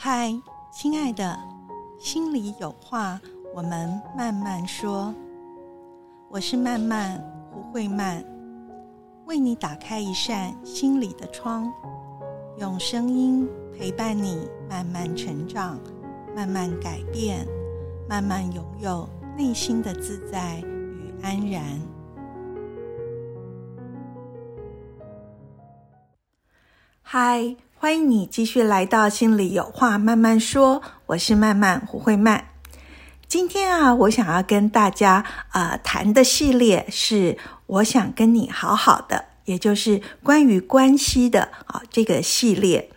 嗨，亲爱的，心里有话，我们慢慢说。我是曼曼胡慧曼，为你打开一扇心里的窗，用声音陪伴你慢慢成长，慢慢改变，慢慢拥有内心的自在与安然。嗨，欢迎你继续来到心里有话慢慢说，我是曼曼胡慧曼。今天啊，我想要跟大家呃谈的系列是我想跟你好好的，也就是关于关系的啊这个系列。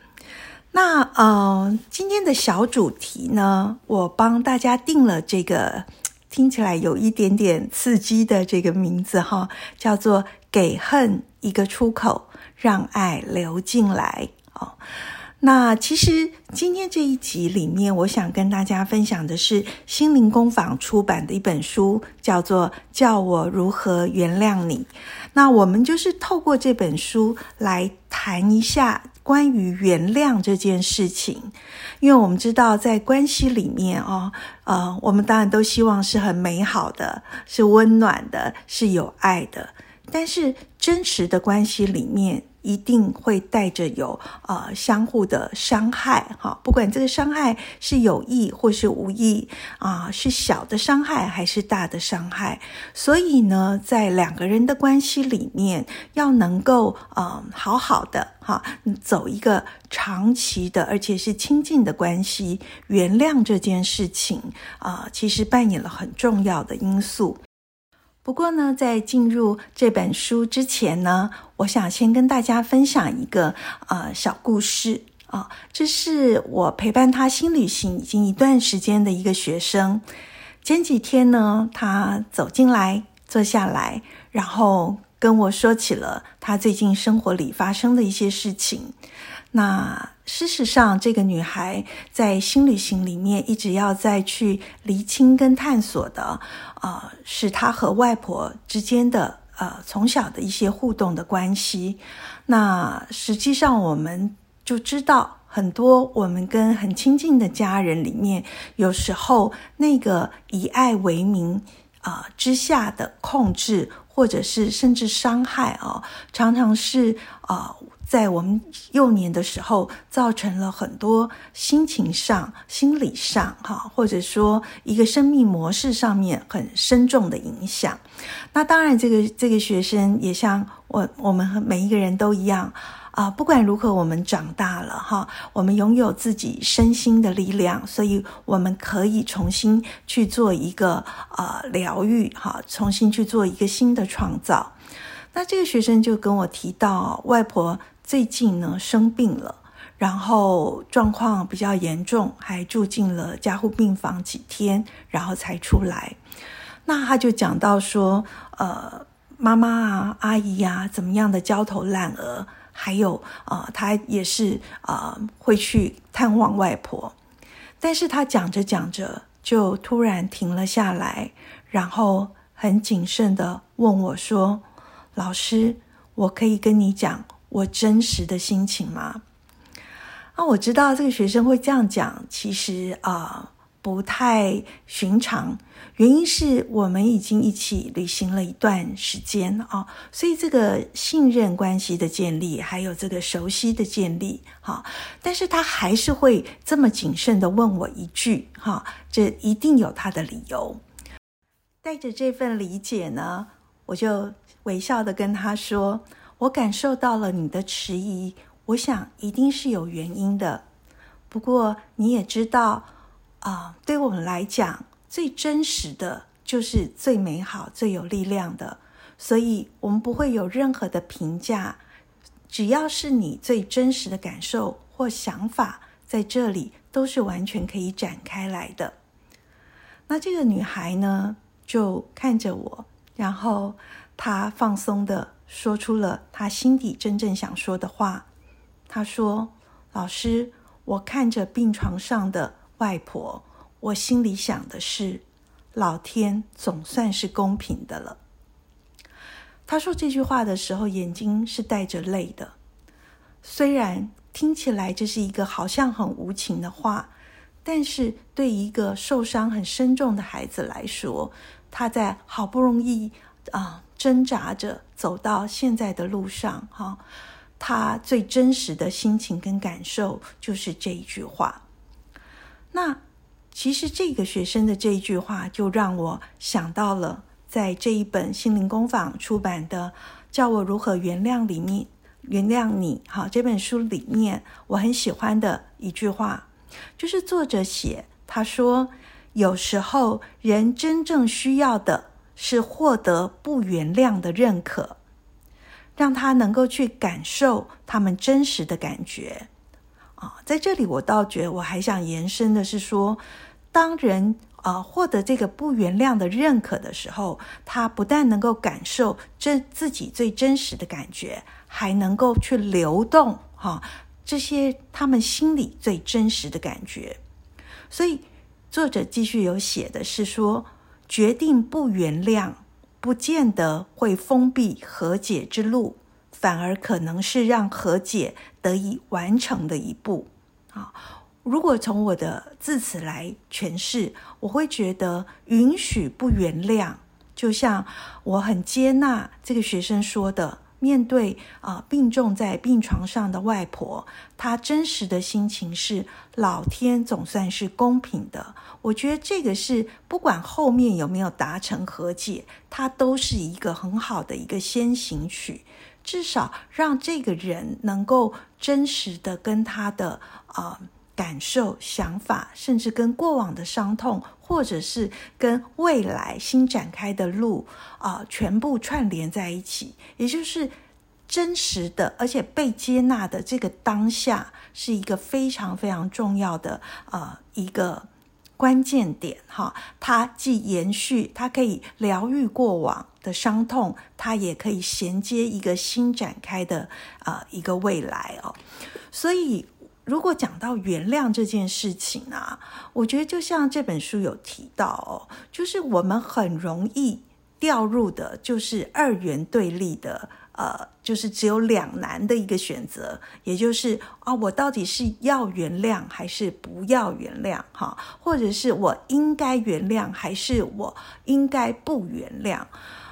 那呃，今天的小主题呢，我帮大家定了这个听起来有一点点刺激的这个名字哈，叫做“给恨一个出口，让爱流进来”哦。那其实今天这一集里面，我想跟大家分享的是心灵工坊出版的一本书，叫做《叫我如何原谅你》。那我们就是透过这本书来谈一下关于原谅这件事情，因为我们知道在关系里面哦，呃，我们当然都希望是很美好的，是温暖的，是有爱的，但是真实的关系里面。一定会带着有呃相互的伤害哈，不管这个伤害是有意或是无意啊，是小的伤害还是大的伤害。所以呢，在两个人的关系里面，要能够呃好好的哈，走一个长期的而且是亲近的关系，原谅这件事情啊，其实扮演了很重要的因素。不过呢，在进入这本书之前呢，我想先跟大家分享一个呃小故事啊。这是我陪伴他新旅行已经一段时间的一个学生。前几天呢，他走进来坐下来，然后跟我说起了他最近生活里发生的一些事情。那事实上，这个女孩在新旅行里面一直要再去厘清跟探索的，呃，是她和外婆之间的呃从小的一些互动的关系。那实际上，我们就知道很多我们跟很亲近的家人里面，有时候那个以爱为名啊之下的控制，或者是甚至伤害啊，常常是啊。在我们幼年的时候，造成了很多心情上、心理上，哈，或者说一个生命模式上面很深重的影响。那当然，这个这个学生也像我，我们和每一个人都一样啊。不管如何，我们长大了，哈，我们拥有自己身心的力量，所以我们可以重新去做一个呃疗愈，哈，重新去做一个新的创造。那这个学生就跟我提到，外婆。最近呢生病了，然后状况比较严重，还住进了加护病房几天，然后才出来。那他就讲到说，呃，妈妈啊、阿姨啊，怎么样的焦头烂额，还有啊，他也是啊会去探望外婆。但是他讲着讲着，就突然停了下来，然后很谨慎的问我说：“老师，我可以跟你讲。”我真实的心情吗？啊，我知道这个学生会这样讲，其实啊不太寻常。原因是我们已经一起旅行了一段时间啊，所以这个信任关系的建立，还有这个熟悉的建立，哈。但是他还是会这么谨慎的问我一句，哈，这一定有他的理由。带着这份理解呢，我就微笑的跟他说。我感受到了你的迟疑，我想一定是有原因的。不过你也知道，啊，对我们来讲，最真实的就是最美好、最有力量的，所以我们不会有任何的评价。只要是你最真实的感受或想法，在这里都是完全可以展开来的。那这个女孩呢，就看着我，然后她放松的。说出了他心底真正想说的话。他说：“老师，我看着病床上的外婆，我心里想的是，老天总算是公平的了。”他说这句话的时候，眼睛是带着泪的。虽然听起来这是一个好像很无情的话，但是对一个受伤很深重的孩子来说，他在好不容易啊挣扎着走到现在的路上，哈，他最真实的心情跟感受就是这一句话。那其实这个学生的这一句话，就让我想到了在这一本心灵工坊出版的《叫我如何原谅》里面，原谅你。好，这本书里面我很喜欢的一句话，就是作者写，他说：“有时候人真正需要的是获得不原谅的认可，让他能够去感受他们真实的感觉。”啊，在这里我倒觉得我还想延伸的是说，当人啊获得这个不原谅的认可的时候，他不但能够感受这自己最真实的感觉，还能够去流动哈这些他们心里最真实的感觉。所以作者继续有写的是说，决定不原谅，不见得会封闭和解之路。反而可能是让和解得以完成的一步啊！如果从我的字词来诠释，我会觉得允许不原谅，就像我很接纳这个学生说的，面对啊病重在病床上的外婆，她真实的心情是老天总算是公平的。我觉得这个是不管后面有没有达成和解，它都是一个很好的一个先行曲。至少让这个人能够真实的跟他的啊感受、想法，甚至跟过往的伤痛，或者是跟未来新展开的路啊，全部串联在一起，也就是真实的，而且被接纳的这个当下，是一个非常非常重要的呃一个。关键点哈，它既延续，它可以疗愈过往的伤痛，它也可以衔接一个新展开的啊一个未来哦。所以，如果讲到原谅这件事情啊，我觉得就像这本书有提到哦，就是我们很容易掉入的，就是二元对立的。呃，就是只有两难的一个选择，也就是啊，我到底是要原谅还是不要原谅？哈，或者是我应该原谅还是我应该不原谅？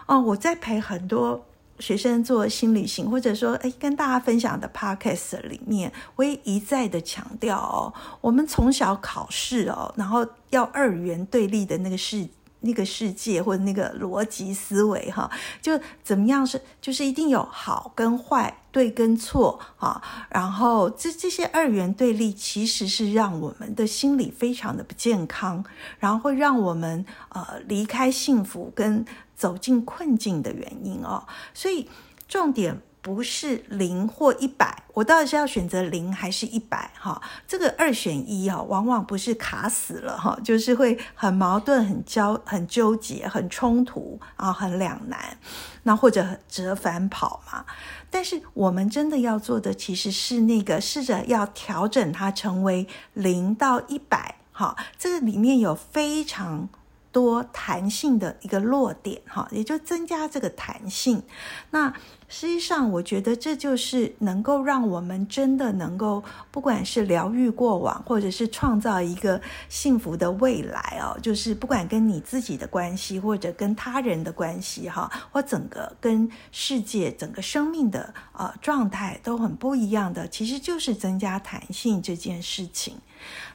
哦，我在陪很多学生做心理行，或者说哎，跟大家分享的 podcast 里面，我也一再的强调哦，我们从小考试哦，然后要二元对立的那个世。那个世界或者那个逻辑思维哈，就怎么样是就是一定有好跟坏、对跟错啊，然后这这些二元对立其实是让我们的心理非常的不健康，然后会让我们呃离开幸福跟走进困境的原因哦，所以重点。不是零或一百，我到底是要选择零还是一百？哈，这个二选一哦，往往不是卡死了哈，就是会很矛盾、很焦、很纠结、很冲突啊，很两难，那或者折返跑嘛。但是我们真的要做的，其实是那个试着要调整它，成为零到一百。哈，这个里面有非常。多弹性的一个落点，哈，也就增加这个弹性。那实际上，我觉得这就是能够让我们真的能够，不管是疗愈过往，或者是创造一个幸福的未来哦。就是不管跟你自己的关系，或者跟他人的关系，哈，或整个跟世界、整个生命的呃状态都很不一样的，其实就是增加弹性这件事情。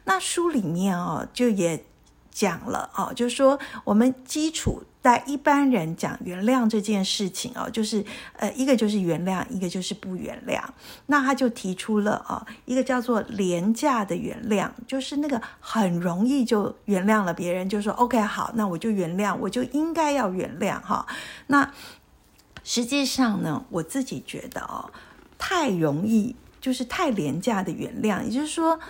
那书里面哦，就也。讲了哦，就是说我们基础在一般人讲原谅这件事情哦，就是呃一个就是原谅，一个就是不原谅。那他就提出了啊，一个叫做廉价的原谅，就是那个很容易就原谅了别人，就说 OK 好，那我就原谅，我就应该要原谅哈。那实际上呢，我自己觉得哦，太容易就是太廉价的原谅，也就是说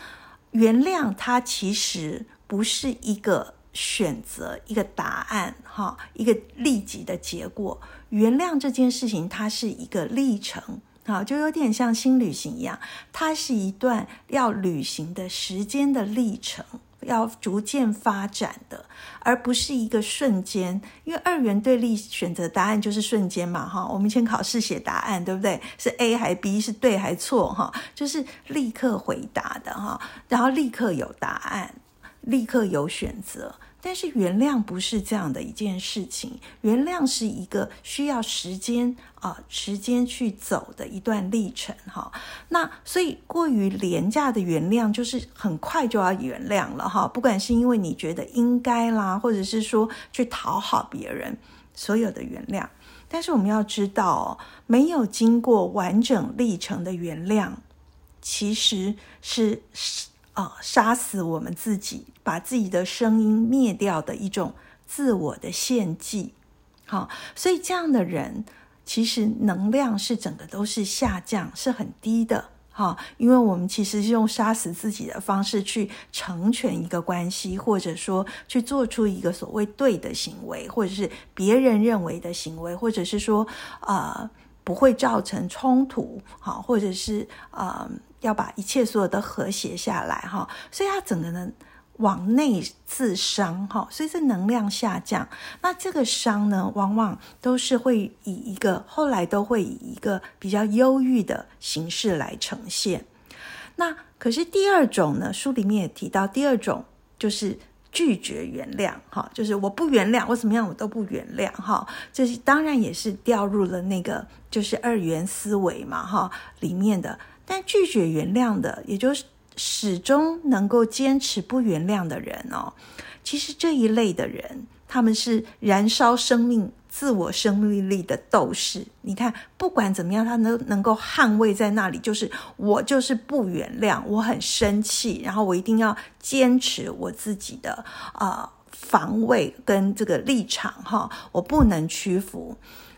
原谅它其实。不是一个选择，一个答案，哈，一个立即的结果。原谅这件事情，它是一个历程，啊，就有点像新旅行一样，它是一段要旅行的时间的历程。要逐渐发展的，而不是一个瞬间。因为二元对立选择答案就是瞬间嘛，哈。我们以前考试写答案，对不对？是 A 还 B，是对还错，哈，就是立刻回答的，哈，然后立刻有答案，立刻有选择。但是原谅不是这样的一件事情，原谅是一个需要时间啊，时间去走的一段历程哈。那所以过于廉价的原谅，就是很快就要原谅了哈。不管是因为你觉得应该啦，或者是说去讨好别人，所有的原谅。但是我们要知道，没有经过完整历程的原谅，其实是。啊，杀死我们自己，把自己的声音灭掉的一种自我的献祭。好，所以这样的人其实能量是整个都是下降，是很低的。哈，因为我们其实是用杀死自己的方式去成全一个关系，或者说去做出一个所谓对的行为，或者是别人认为的行为，或者是说啊不会造成冲突，好，或者是啊。要把一切所有的和谐下来哈，所以他整个人往内自伤哈，所以是能量下降。那这个伤呢，往往都是会以一个后来都会以一个比较忧郁的形式来呈现。那可是第二种呢，书里面也提到，第二种就是拒绝原谅哈，就是我不原谅，我怎么样我都不原谅哈。这是当然也是掉入了那个就是二元思维嘛哈里面的。但拒绝原谅的，也就是始终能够坚持不原谅的人哦，其实这一类的人，他们是燃烧生命、自我生命力的斗士。你看，不管怎么样，他能能够捍卫在那里，就是我就是不原谅，我很生气，然后我一定要坚持我自己的啊防卫跟这个立场哈，我不能屈服。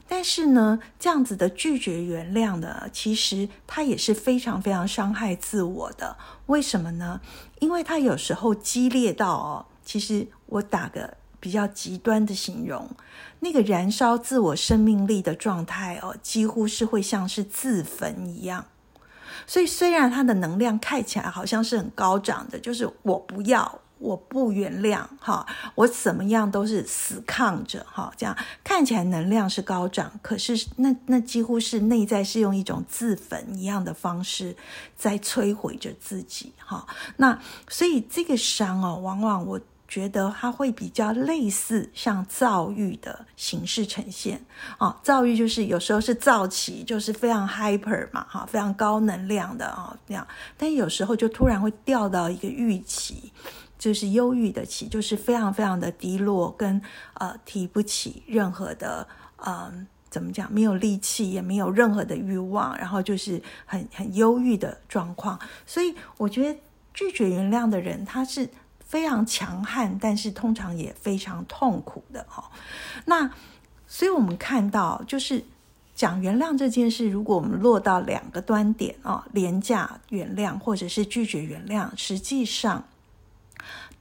但是呢，这样子的拒绝原谅的，其实他也是非常非常伤害自我的。为什么呢？因为他有时候激烈到哦，其实我打个比较极端的形容，那个燃烧自我生命力的状态哦，几乎是会像是自焚一样。所以虽然他的能量看起来好像是很高涨的，就是我不要。我不原谅哈，我怎么样都是死抗着哈，这样看起来能量是高涨，可是那那几乎是内在是用一种自焚一样的方式在摧毁着自己哈。那所以这个伤哦，往往我觉得它会比较类似像躁郁的形式呈现啊。躁郁就是有时候是躁起，就是非常 hyper 嘛哈，非常高能量的啊那样，但有时候就突然会掉到一个预期。就是忧郁的起，就是非常非常的低落，跟呃提不起任何的嗯怎么讲，没有力气，也没有任何的欲望，然后就是很很忧郁的状况。所以我觉得拒绝原谅的人，他是非常强悍，但是通常也非常痛苦的哈。那所以我们看到，就是讲原谅这件事，如果我们落到两个端点啊，廉价原谅或者是拒绝原谅，实际上。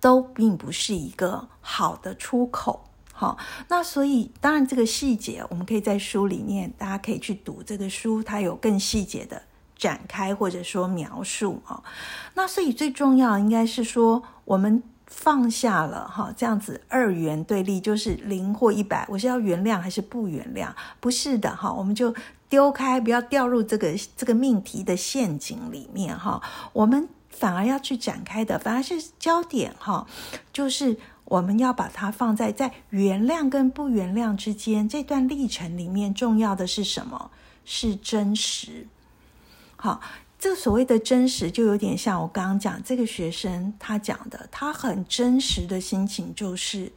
都并不是一个好的出口，好，那所以当然这个细节我们可以在书里面，大家可以去读这个书，它有更细节的展开或者说描述啊。那所以最重要应该是说，我们放下了哈，这样子二元对立就是零或一百，我是要原谅还是不原谅？不是的哈，我们就丢开，不要掉入这个这个命题的陷阱里面哈，我们。反而要去展开的，反而是焦点哈，就是我们要把它放在在原谅跟不原谅之间这段历程里面，重要的是什么？是真实。好，这所谓的真实，就有点像我刚刚讲这个学生他讲的，他很真实的心情就是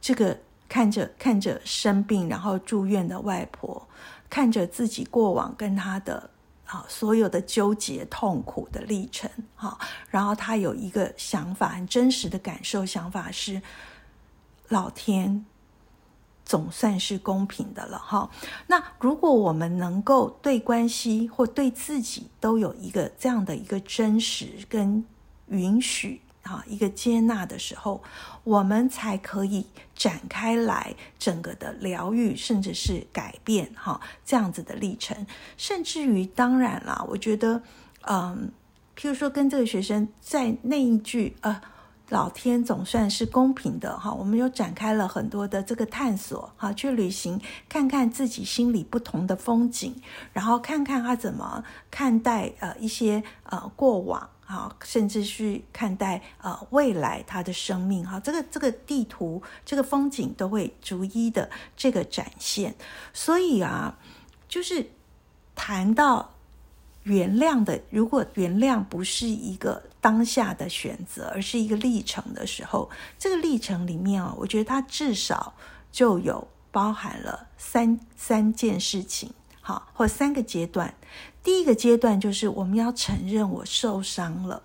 这个看着看着生病然后住院的外婆，看着自己过往跟他的。啊，所有的纠结、痛苦的历程，哈，然后他有一个想法，很真实的感受，想法是，老天总算是公平的了，哈。那如果我们能够对关系或对自己都有一个这样的一个真实跟允许。啊，一个接纳的时候，我们才可以展开来整个的疗愈，甚至是改变哈这样子的历程。甚至于，当然啦，我觉得，嗯，譬如说跟这个学生在那一句呃，老天总算是公平的哈，我们又展开了很多的这个探索哈，去旅行，看看自己心里不同的风景，然后看看他怎么看待呃一些呃过往啊，甚至去看待呃未来他的生命哈，这个这个地图这个风景都会逐一的这个展现，所以啊，就是谈到。原谅的，如果原谅不是一个当下的选择，而是一个历程的时候，这个历程里面啊，我觉得它至少就有包含了三三件事情，好，或三个阶段。第一个阶段就是我们要承认我受伤了。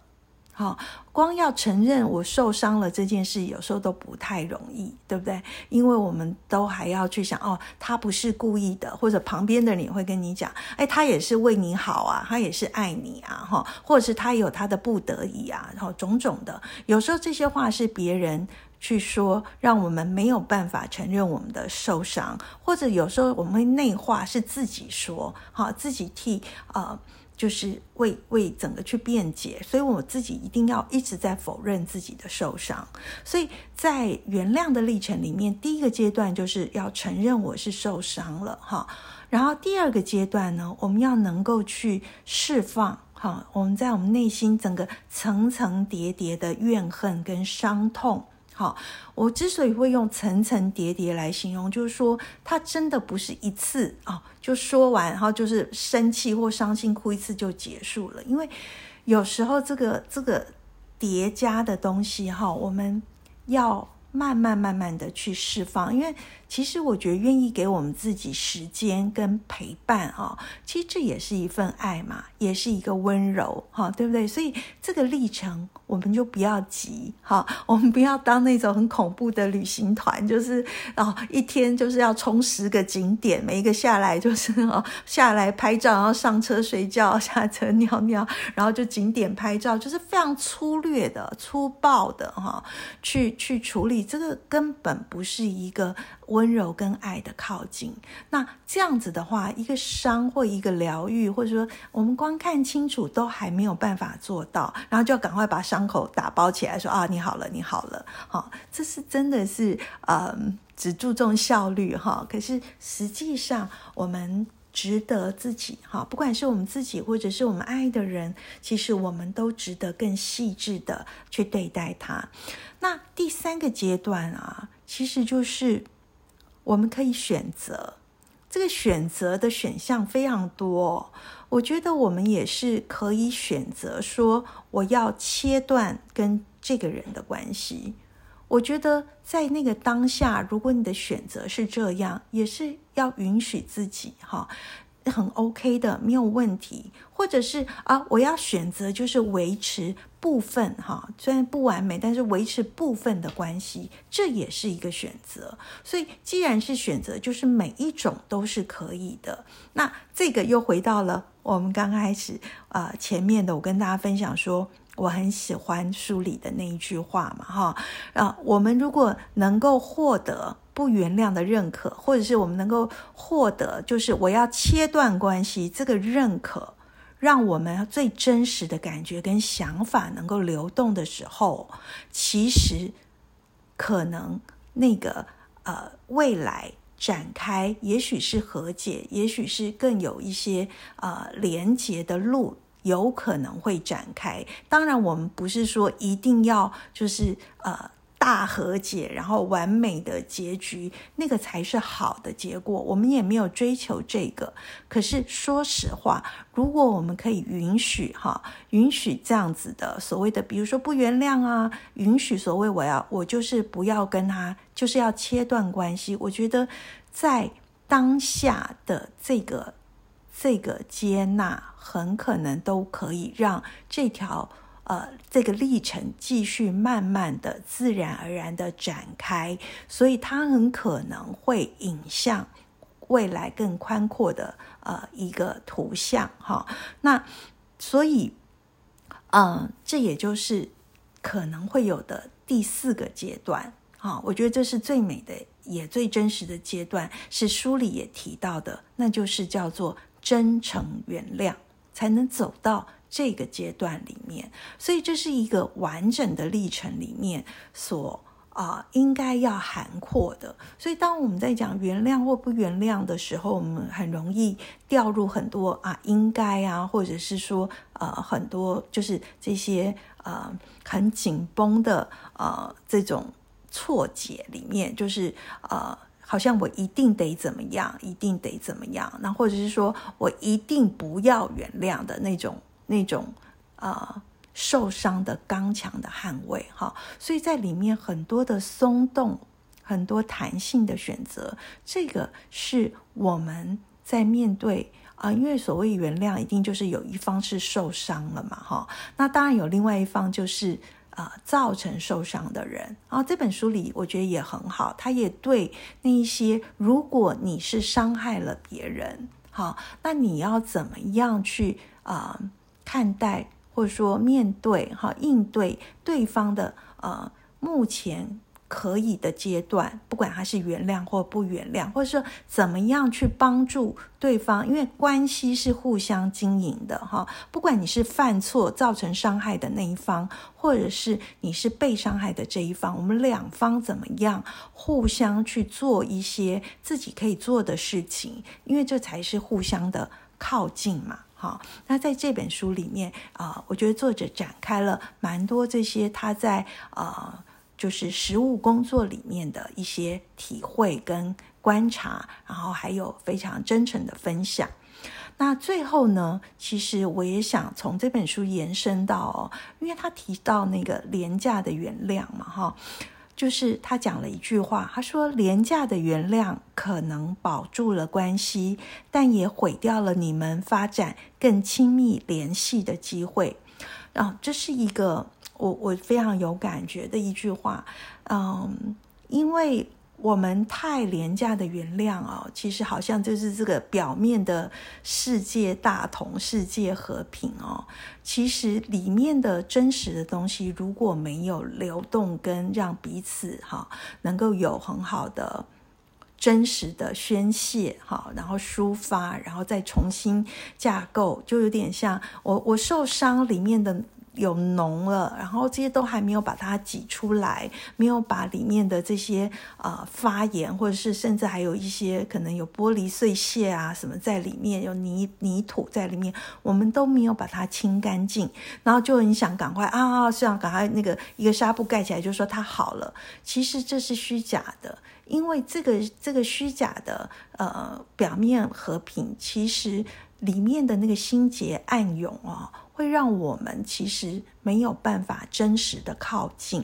好，光要承认我受伤了这件事，有时候都不太容易，对不对？因为我们都还要去想，哦，他不是故意的，或者旁边的人会跟你讲，哎，他也是为你好啊，他也是爱你啊，哈，或者是他有他的不得已啊，然后种种的，有时候这些话是别人去说，让我们没有办法承认我们的受伤，或者有时候我们会内化是自己说，好，自己替啊。就是为为整个去辩解，所以我自己一定要一直在否认自己的受伤。所以在原谅的历程里面，第一个阶段就是要承认我是受伤了，哈。然后第二个阶段呢，我们要能够去释放，哈，我们在我们内心整个层层叠叠的怨恨跟伤痛。好，我之所以会用层层叠叠来形容，就是说，它真的不是一次啊，就说完，然后就是生气或伤心哭一次就结束了。因为有时候这个这个叠加的东西，哈，我们要慢慢慢慢的去释放，因为。其实我觉得愿意给我们自己时间跟陪伴啊，其实这也是一份爱嘛，也是一个温柔哈，对不对？所以这个历程我们就不要急哈，我们不要当那种很恐怖的旅行团，就是哦一天就是要冲十个景点，每一个下来就是 哦下来拍照，然后上车睡觉，下车尿尿，然后就景点拍照，就是非常粗略的、粗暴的哈，去去处理这个根本不是一个。温柔跟爱的靠近，那这样子的话，一个伤或一个疗愈，或者说我们光看清楚都还没有办法做到，然后就要赶快把伤口打包起来，说啊，你好了，你好了，好，这是真的是嗯，只注重效率哈。可是实际上，我们值得自己哈，不管是我们自己或者是我们爱的人，其实我们都值得更细致的去对待他。那第三个阶段啊，其实就是。我们可以选择，这个选择的选项非常多。我觉得我们也是可以选择说，我要切断跟这个人的关系。我觉得在那个当下，如果你的选择是这样，也是要允许自己哈。很 OK 的，没有问题，或者是啊，我要选择就是维持部分哈，虽然不完美，但是维持部分的关系，这也是一个选择。所以既然是选择，就是每一种都是可以的。那这个又回到了我们刚开始啊前面的，我跟大家分享说，我很喜欢书里的那一句话嘛哈啊，我们如果能够获得。不原谅的认可，或者是我们能够获得，就是我要切断关系，这个认可，让我们最真实的感觉跟想法能够流动的时候，其实可能那个呃未来展开，也许是和解，也许是更有一些呃连接的路，有可能会展开。当然，我们不是说一定要就是呃。大和解，然后完美的结局，那个才是好的结果。我们也没有追求这个。可是说实话，如果我们可以允许哈，允许这样子的所谓的，比如说不原谅啊，允许所谓我要我就是不要跟他，就是要切断关系。我觉得在当下的这个这个接纳，很可能都可以让这条。呃，这个历程继续慢慢的、自然而然的展开，所以它很可能会引向未来更宽阔的呃一个图像哈。那所以，嗯，这也就是可能会有的第四个阶段哈。我觉得这是最美的也最真实的阶段，是书里也提到的，那就是叫做真诚原谅，才能走到。这个阶段里面，所以这是一个完整的历程里面所啊应该要涵括的。所以当我们在讲原谅或不原谅的时候，我们很容易掉入很多啊应该啊，或者是说呃很多就是这些呃很紧绷的呃这种错解里面，就是呃。好像我一定得怎么样，一定得怎么样，那或者是说我一定不要原谅的那种、那种呃受伤的刚强的捍卫哈，所以在里面很多的松动，很多弹性的选择，这个是我们在面对啊，因为所谓原谅，一定就是有一方是受伤了嘛哈，那当然有另外一方就是。啊，造成受伤的人啊，这本书里我觉得也很好，他也对那一些，如果你是伤害了别人，好，那你要怎么样去啊看待或者说面对哈应对对方的呃目前。可以的阶段，不管他是原谅或不原谅，或者说怎么样去帮助对方，因为关系是互相经营的哈。不管你是犯错造成伤害的那一方，或者是你是被伤害的这一方，我们两方怎么样互相去做一些自己可以做的事情，因为这才是互相的靠近嘛。好，那在这本书里面啊，我觉得作者展开了蛮多这些他在啊。就是实务工作里面的一些体会跟观察，然后还有非常真诚的分享。那最后呢，其实我也想从这本书延伸到，因为他提到那个廉价的原谅嘛，哈，就是他讲了一句话，他说廉价的原谅可能保住了关系，但也毁掉了你们发展更亲密联系的机会。啊，这是一个。我我非常有感觉的一句话，嗯，因为我们太廉价的原谅哦，其实好像就是这个表面的世界大同、世界和平哦，其实里面的真实的东西如果没有流动跟让彼此哈能够有很好的真实的宣泄哈，然后抒发，然后再重新架构，就有点像我我受伤里面的。有脓了，然后这些都还没有把它挤出来，没有把里面的这些呃发炎，或者是甚至还有一些可能有玻璃碎屑啊什么在里面，有泥泥土在里面，我们都没有把它清干净，然后就很想赶快啊，想赶快那个一个纱布盖起来，就说它好了。其实这是虚假的，因为这个这个虚假的呃表面和平，其实里面的那个心结暗涌啊。会让我们其实没有办法真实的靠近，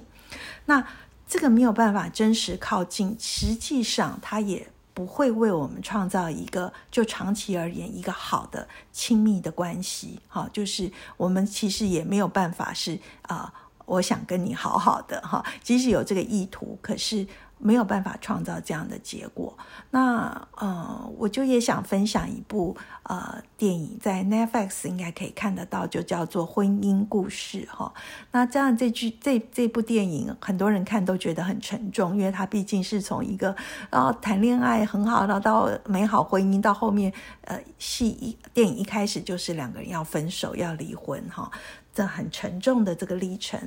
那这个没有办法真实靠近，实际上它也不会为我们创造一个就长期而言一个好的亲密的关系。哈，就是我们其实也没有办法是啊，我想跟你好好的哈，即使有这个意图，可是。没有办法创造这样的结果。那呃，我就也想分享一部呃电影，在 Netflix 应该可以看得到，就叫做《婚姻故事》哈。那这样这句这这部电影，很多人看都觉得很沉重，因为它毕竟是从一个然后谈恋爱很好，然后到美好婚姻，到后面呃戏一电影一开始就是两个人要分手要离婚哈，这很沉重的这个历程。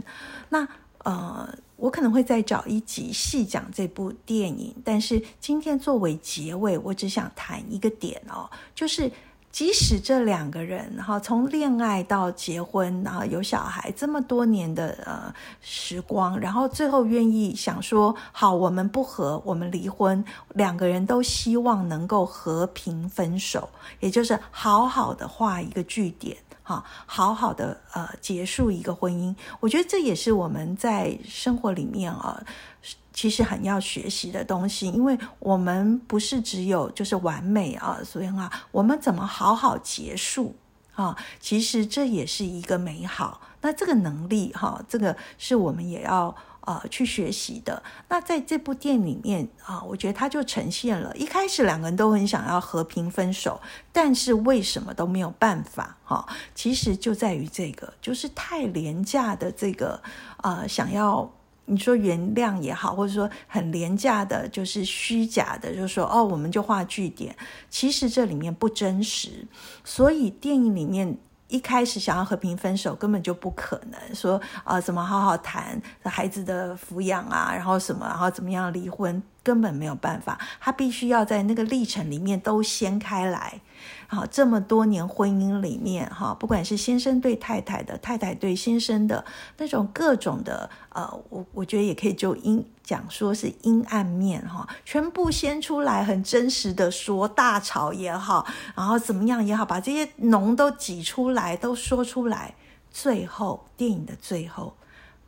那呃。我可能会再找一集细讲这部电影，但是今天作为结尾，我只想谈一个点哦，就是即使这两个人哈，从恋爱到结婚，然后有小孩这么多年的呃时光，然后最后愿意想说好，我们不和，我们离婚，两个人都希望能够和平分手，也就是好好的画一个句点。好，好好的呃，结束一个婚姻，我觉得这也是我们在生活里面啊，其实很要学习的东西，因为我们不是只有就是完美啊，所以啊，我们怎么好好结束啊？其实这也是一个美好。那这个能力哈，这个是我们也要。啊，去学习的。那在这部电影里面啊，我觉得他就呈现了，一开始两个人都很想要和平分手，但是为什么都没有办法？哈，其实就在于这个，就是太廉价的这个啊，想要你说原谅也好，或者说很廉价的，就是虚假的，就是说哦，我们就画句点，其实这里面不真实。所以电影里面一开始想要和平分手，根本就不可能说啊，怎么好好谈孩子的抚养啊，然后什么，然后怎么样离婚，根本没有办法。他必须要在那个历程里面都掀开来。好，这么多年婚姻里面，哈，不管是先生对太太的，太太对先生的那种各种的，呃，我我觉得也可以就阴讲说是阴暗面，哈，全部掀出来，很真实的说，大吵也好，然后怎么样也好，把这些脓都挤出来，都说出来，最后电影的最后，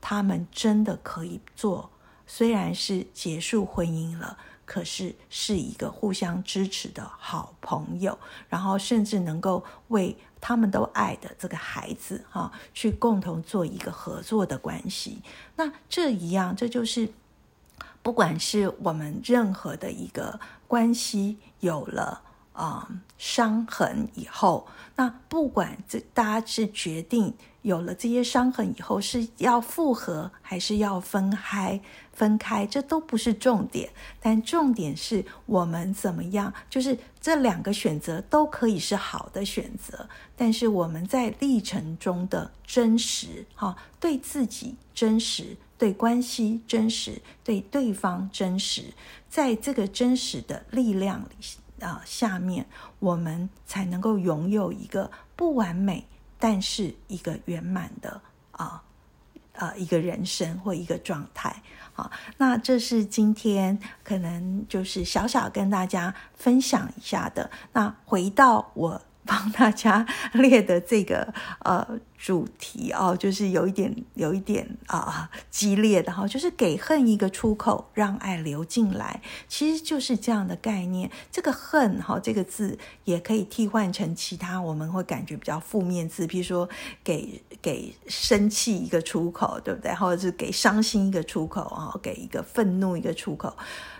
他们真的可以做，虽然是结束婚姻了。可是是一个互相支持的好朋友，然后甚至能够为他们都爱的这个孩子哈，去共同做一个合作的关系。那这一样，这就是不管是我们任何的一个关系有了。啊，伤痕以后，那不管这大家是决定有了这些伤痕以后是要复合还是要分开，分开这都不是重点，但重点是我们怎么样，就是这两个选择都可以是好的选择，但是我们在历程中的真实，哈，对自己真实，对关系真实，对对方真实，在这个真实的力量里。啊，下面我们才能够拥有一个不完美，但是一个圆满的啊啊一个人生或一个状态。好，那这是今天可能就是小小跟大家分享一下的。那回到我。帮大家列的这个呃主题哦，就是有一点有一点啊激烈的哈，就是给恨一个出口，让爱流进来，其实就是这样的概念。这个恨哈这个字也可以替换成其他我们会感觉比较负面字，比如说给给生气一个出口，对不对？或者是给伤心一个出口啊，给一个愤怒一个出口，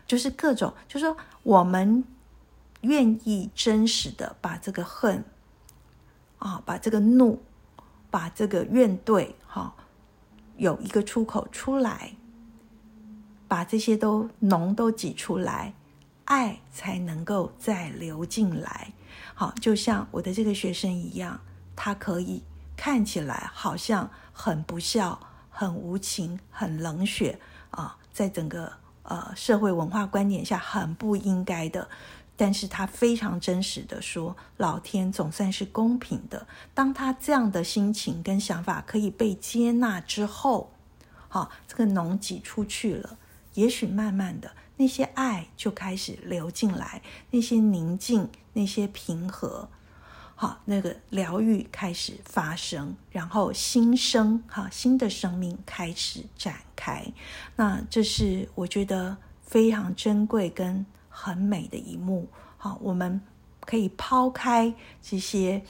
就是各种，就是说我们。愿意真实的把这个恨啊，把这个怒，把这个怨怼，哈，有一个出口出来，把这些都脓都挤出来，爱才能够再流进来。好，就像我的这个学生一样，他可以看起来好像很不孝、很无情、很冷血啊，在整个呃社会文化观点下很不应该的。但是他非常真实的说，老天总算是公平的。当他这样的心情跟想法可以被接纳之后，好，这个脓挤出去了，也许慢慢的那些爱就开始流进来，那些宁静，那些平和，好，那个疗愈开始发生，然后新生，哈，新的生命开始展开。那这是我觉得非常珍贵跟。很美的一幕，好，我们可以抛开这些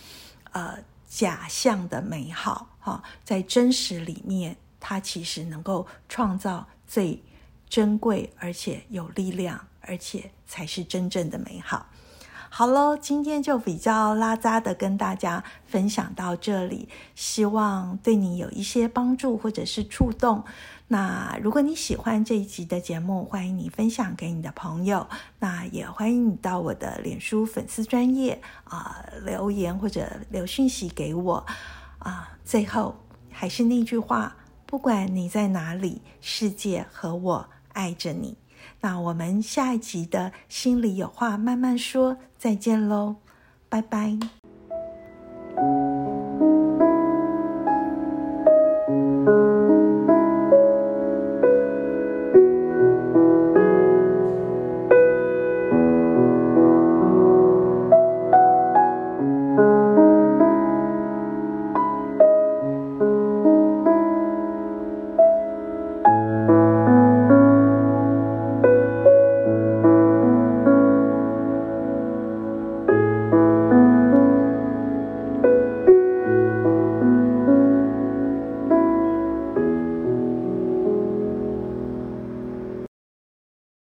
呃假象的美好，哈，在真实里面，它其实能够创造最珍贵而且有力量，而且才是真正的美好。好喽，今天就比较拉扎的跟大家分享到这里，希望对你有一些帮助或者是触动。那如果你喜欢这一集的节目，欢迎你分享给你的朋友。那也欢迎你到我的脸书粉丝专业啊留言或者留讯息给我啊。最后还是那句话，不管你在哪里，世界和我爱着你。那我们下一集的心里有话慢慢说，再见喽，拜拜。